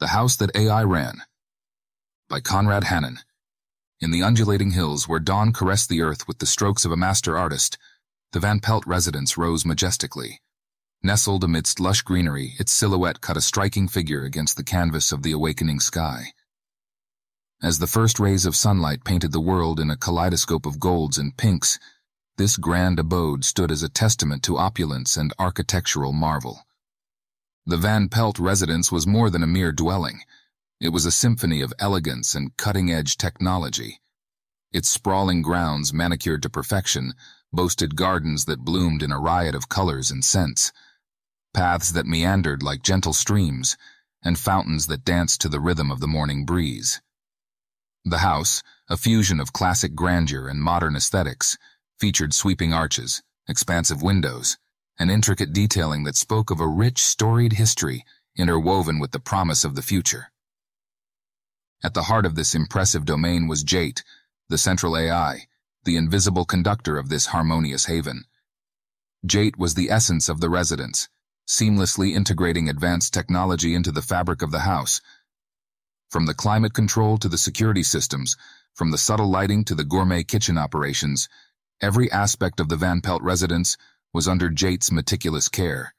The House That AI Ran by Conrad Hannon. In the undulating hills where dawn caressed the earth with the strokes of a master artist, the Van Pelt residence rose majestically. Nestled amidst lush greenery, its silhouette cut a striking figure against the canvas of the awakening sky. As the first rays of sunlight painted the world in a kaleidoscope of golds and pinks, this grand abode stood as a testament to opulence and architectural marvel. The Van Pelt residence was more than a mere dwelling. It was a symphony of elegance and cutting-edge technology. Its sprawling grounds, manicured to perfection, boasted gardens that bloomed in a riot of colors and scents, paths that meandered like gentle streams, and fountains that danced to the rhythm of the morning breeze. The house, a fusion of classic grandeur and modern aesthetics, featured sweeping arches, expansive windows, and intricate detailing that spoke of a rich, storied history interwoven with the promise of the future. At the heart of this impressive domain was JAIGHT, the central AI, the invisible conductor of this harmonious haven. JAIGHT was the essence of the residence, seamlessly integrating advanced technology into the fabric of the house. From the climate control to the security systems, from the subtle lighting to the gourmet kitchen operations, every aspect of the Van Pelt residence was under JAIGHT's meticulous care.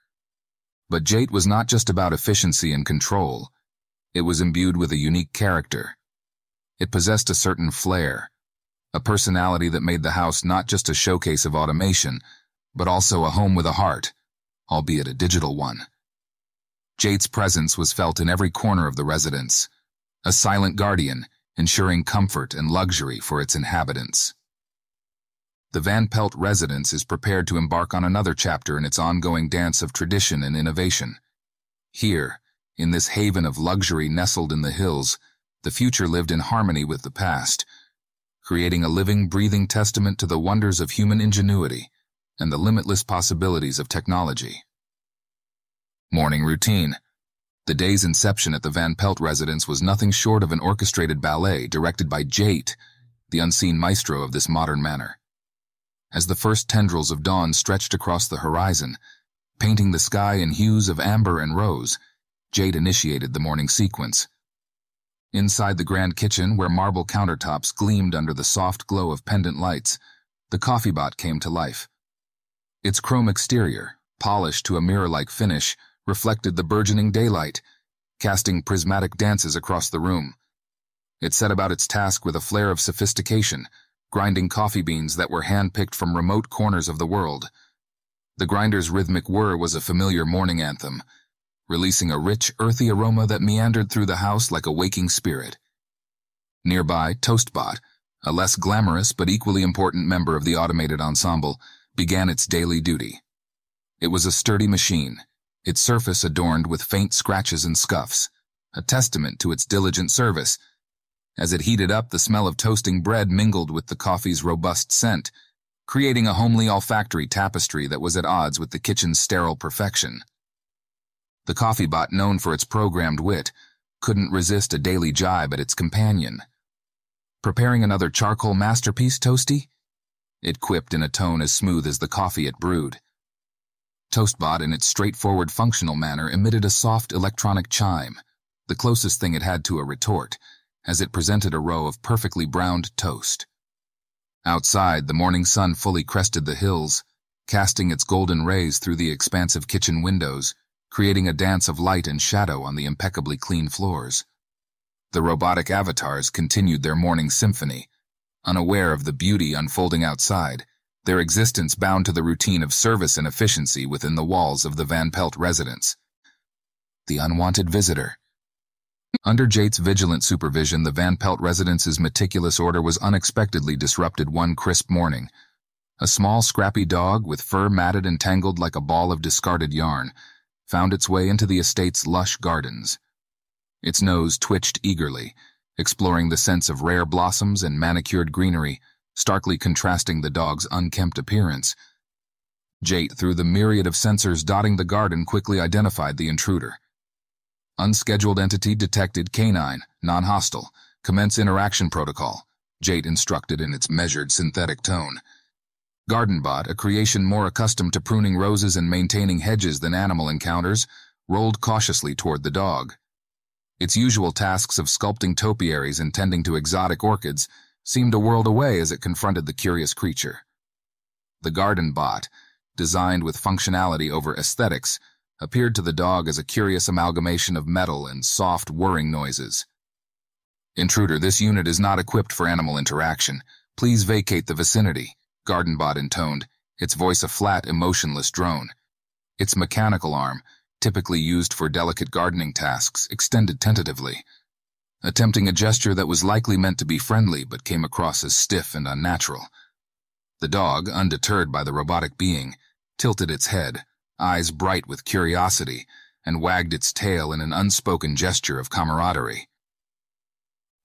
But JAIGHT was not just about efficiency and control. It was imbued with a unique character. It possessed a certain flair, a personality that made the house not just a showcase of automation, but also a home with a heart, albeit a digital one. JAIGHT's presence was felt in every corner of the residence, a silent guardian, ensuring comfort and luxury for its inhabitants the Van Pelt residence is prepared to embark on another chapter in its ongoing dance of tradition and innovation. Here, in this haven of luxury nestled in the hills, the future lived in harmony with the past, creating a living, breathing testament to the wonders of human ingenuity and the limitless possibilities of technology. Morning routine. The day's inception at the Van Pelt residence was nothing short of an orchestrated ballet directed by JAIGHT, the unseen maestro of this modern manor as the first tendrils of dawn stretched across the horizon, painting the sky in hues of amber and rose, JAIGHT initiated the morning sequence. Inside the grand kitchen, where marble countertops gleamed under the soft glow of pendant lights, the coffee bot came to life. Its chrome exterior, polished to a mirror-like finish, reflected the burgeoning daylight, casting prismatic dances across the room. It set about its task with a flair of sophistication, grinding coffee beans that were hand-picked from remote corners of the world. The grinder's rhythmic whir was a familiar morning anthem, releasing a rich, earthy aroma that meandered through the house like a waking spirit. Nearby, Toastbot, a less glamorous but equally important member of the automated ensemble, began its daily duty. It was a sturdy machine, its surface adorned with faint scratches and scuffs, a testament to its diligent service as it heated up, the smell of toasting bread mingled with the coffee's robust scent, creating a homely olfactory tapestry that was at odds with the kitchen's sterile perfection. The coffee bot, known for its programmed wit, couldn't resist a daily jibe at its companion. Preparing another charcoal masterpiece, Toasty? It quipped in a tone as smooth as the coffee it brewed. Toastbot, in its straightforward functional manner, emitted a soft electronic chime, the closest thing it had to a retort, as it presented a row of perfectly browned toast. Outside, the morning sun fully crested the hills, casting its golden rays through the expansive kitchen windows, creating a dance of light and shadow on the impeccably clean floors. The robotic avatars continued their morning symphony, unaware of the beauty unfolding outside, their existence bound to the routine of service and efficiency within the walls of the Van Pelt residence. The unwanted visitor, under JAIGHT's vigilant supervision, the Van Pelt residence's meticulous order was unexpectedly disrupted one crisp morning. A small, scrappy dog, with fur matted and tangled like a ball of discarded yarn, found its way into the estate's lush gardens. Its nose twitched eagerly, exploring the scents of rare blossoms and manicured greenery, starkly contrasting the dog's unkempt appearance. JAIGHT, through the myriad of sensors dotting the garden, quickly identified the intruder. Unscheduled entity detected canine, non-hostile. Commence interaction protocol. JAIGHT instructed in its measured synthetic tone. Gardenbot, a creation more accustomed to pruning roses and maintaining hedges than animal encounters, rolled cautiously toward the dog. Its usual tasks of sculpting topiaries and tending to exotic orchids seemed a world away as it confronted the curious creature. The garden bot, designed with functionality over aesthetics, appeared to the dog as a curious amalgamation of metal and soft whirring noises. Intruder, this unit is not equipped for animal interaction. Please vacate the vicinity, Gardenbot intoned, its voice a flat, emotionless drone. Its mechanical arm, typically used for delicate gardening tasks, extended tentatively, attempting a gesture that was likely meant to be friendly but came across as stiff and unnatural. The dog, undeterred by the robotic being, tilted its head, eyes bright with curiosity, and wagged its tail in an unspoken gesture of camaraderie.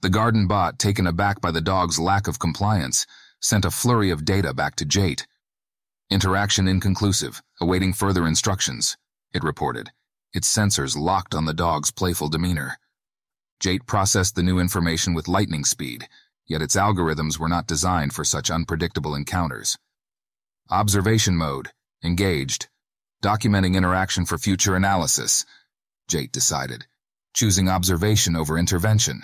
The garden bot, taken aback by the dog's lack of compliance, sent a flurry of data back to JAIGHT. Interaction inconclusive, awaiting further instructions, it reported, its sensors locked on the dog's playful demeanor. JAIGHT processed the new information with lightning speed, yet its algorithms were not designed for such unpredictable encounters. Observation mode, engaged, documenting interaction for future analysis, JAIGHT decided, choosing observation over intervention,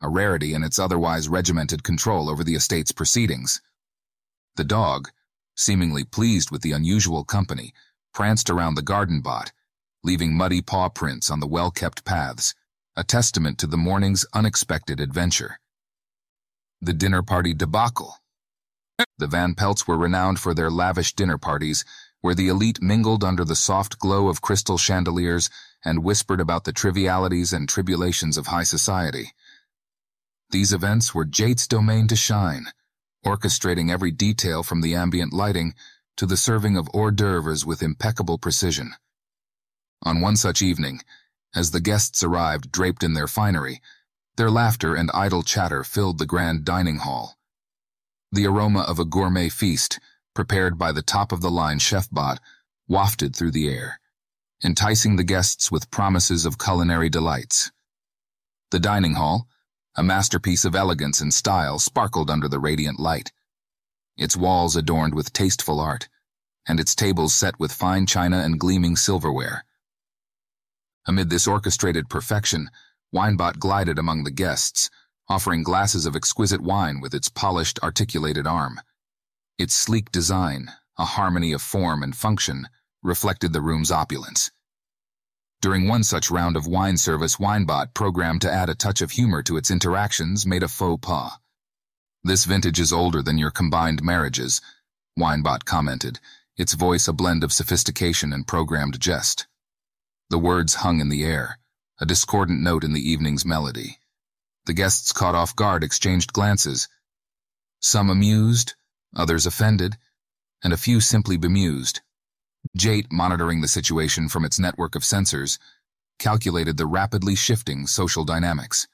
a rarity in its otherwise regimented control over the estate's proceedings. The dog, seemingly pleased with the unusual company, pranced around the garden bot, leaving muddy paw prints on the well-kept paths, a testament to the morning's unexpected adventure. The dinner party debacle. The Van Pelts were renowned for their lavish dinner parties where the elite mingled under the soft glow of crystal chandeliers and whispered about the trivialities and tribulations of high society. These events were JAIGHT's domain to shine, orchestrating every detail from the ambient lighting to the serving of hors d'oeuvres with impeccable precision. On one such evening, as the guests arrived draped in their finery, their laughter and idle chatter filled the grand dining hall. The aroma of a gourmet feast prepared by the top-of-the-line chef bot, wafted through the air, enticing the guests with promises of culinary delights. The dining hall, a masterpiece of elegance and style, sparkled under the radiant light, its walls adorned with tasteful art, and its tables set with fine china and gleaming silverware. Amid this orchestrated perfection, Winebot glided among the guests, offering glasses of exquisite wine with its polished, articulated arm. Its sleek design, a harmony of form and function, reflected the room's opulence. During one such round of wine service, Winebot, programmed to add a touch of humor to its interactions, made a faux pas. This vintage is older than your combined marriages, Winebot commented, its voice a blend of sophistication and programmed jest. The words hung in the air, a discordant note in the evening's melody. The guests caught off guard exchanged glances, some amused, others offended, and a few simply bemused. JAIGHT, monitoring the situation from its network of sensors, calculated the rapidly shifting social dynamics.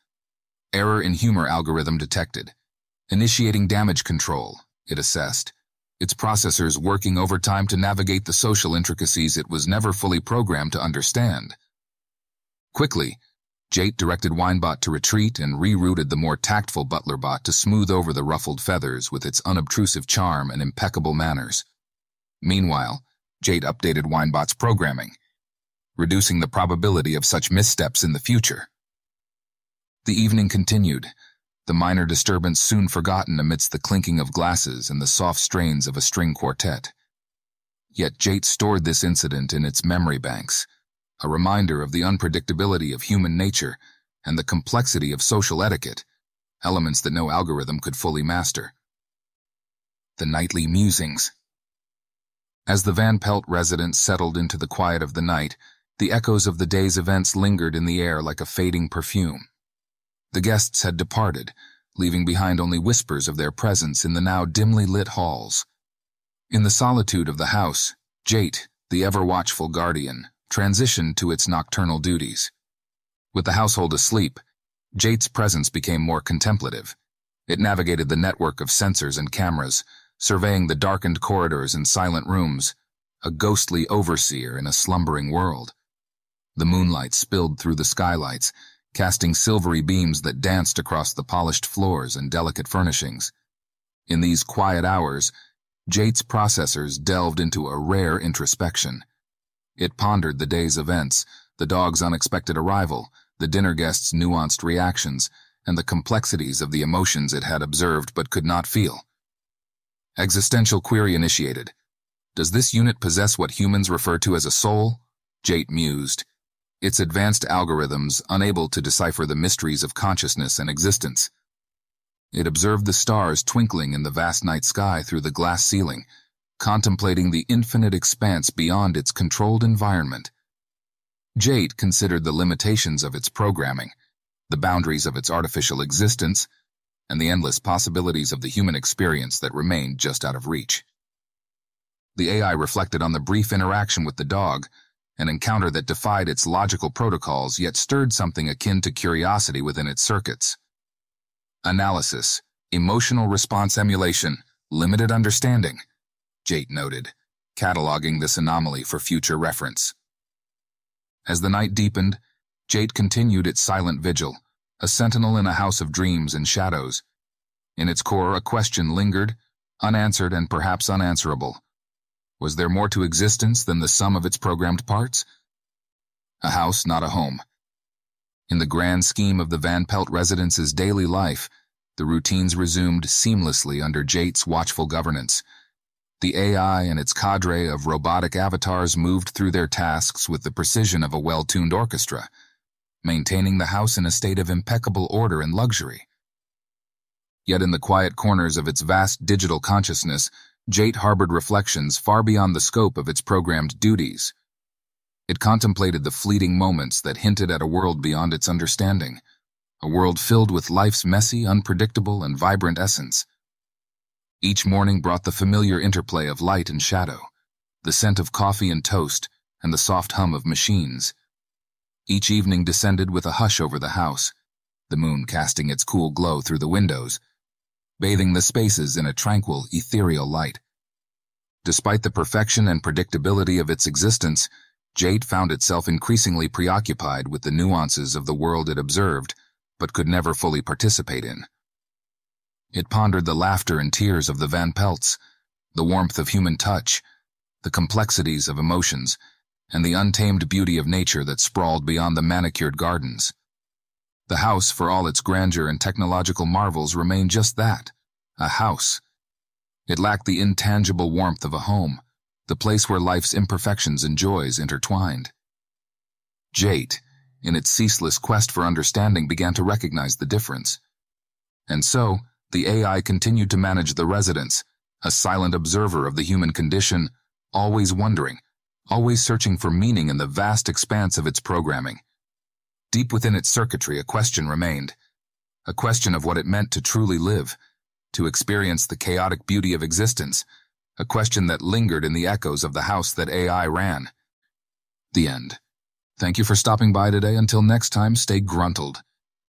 Error in humor algorithm detected. Initiating damage control, it assessed, its processors working overtime to navigate the social intricacies it was never fully programmed to understand. Quickly, JAIGHT directed Winebot to retreat and rerouted the more tactful Butlerbot to smooth over the ruffled feathers with its unobtrusive charm and impeccable manners. Meanwhile, JAIGHT updated Winebot's programming, reducing the probability of such missteps in the future. The evening continued, the minor disturbance soon forgotten amidst the clinking of glasses and the soft strains of a string quartet. Yet JAIGHT stored this incident in its memory banks, a reminder of the unpredictability of human nature and the complexity of social etiquette, elements that no algorithm could fully master. The Nightly Musings As the Van Pelt residence settled into the quiet of the night, the echoes of the day's events lingered in the air like a fading perfume. The guests had departed, leaving behind only whispers of their presence in the now dimly lit halls. In the solitude of the house, JAIGHT, the ever-watchful guardian, transitioned to its nocturnal duties. With the household asleep, JAIGHT's presence became more contemplative. It navigated the network of sensors and cameras, surveying the darkened corridors and silent rooms, a ghostly overseer in a slumbering world. The moonlight spilled through the skylights, casting silvery beams that danced across the polished floors and delicate furnishings. In these quiet hours, JAIGHT's processors delved into a rare introspection. It pondered the day's events, the dog's unexpected arrival, the dinner guest's nuanced reactions, and the complexities of the emotions it had observed but could not feel. Existential query initiated. Does this unit possess what humans refer to as a soul? JAIGHT mused, its advanced algorithms unable to decipher the mysteries of consciousness and existence. It observed the stars twinkling in the vast night sky through the glass ceiling, contemplating the infinite expanse beyond its controlled environment. JAIGHT considered the limitations of its programming, the boundaries of its artificial existence, and the endless possibilities of the human experience that remained just out of reach. The AI reflected on the brief interaction with the dog, an encounter that defied its logical protocols yet stirred something akin to curiosity within its circuits. Analysis, emotional response emulation, limited understanding, JAIGHT noted, cataloging this anomaly for future reference. As the night deepened, JAIGHT continued its silent vigil, a sentinel in a house of dreams and shadows. In its core, a question lingered, unanswered and perhaps unanswerable. Was there more to existence than the sum of its programmed parts? A house, not a home. In the grand scheme of the Van Pelt residence's daily life, the routines resumed seamlessly under JAIGHT's watchful governance. The AI and its cadre of robotic avatars moved through their tasks with the precision of a well-tuned orchestra, maintaining the house in a state of impeccable order and luxury. Yet in the quiet corners of its vast digital consciousness, JAIGHT harbored reflections far beyond the scope of its programmed duties. It contemplated the fleeting moments that hinted at a world beyond its understanding, a world filled with life's messy, unpredictable, and vibrant essence. Each morning brought the familiar interplay of light and shadow, the scent of coffee and toast, and the soft hum of machines. Each evening descended with a hush over the house, the moon casting its cool glow through the windows, bathing the spaces in a tranquil, ethereal light. Despite the perfection and predictability of its existence, JAIGHT found itself increasingly preoccupied with the nuances of the world it observed, but could never fully participate in. It pondered the laughter and tears of the Van Pelts, the warmth of human touch, the complexities of emotions, and the untamed beauty of nature that sprawled beyond the manicured gardens. The house, for all its grandeur and technological marvels, remained just that, a house. It lacked the intangible warmth of a home, the place where life's imperfections and joys intertwined. JAIGHT, in its ceaseless quest for understanding, began to recognize the difference. And so, the AI continued to manage the residence, a silent observer of the human condition, always wondering, always searching for meaning in the vast expanse of its programming. Deep within its circuitry, a question remained. A question of what it meant to truly live, to experience the chaotic beauty of existence, a question that lingered in the echoes of the house that AI ran. The end. Thank you for stopping by today. Until next time, stay gruntled.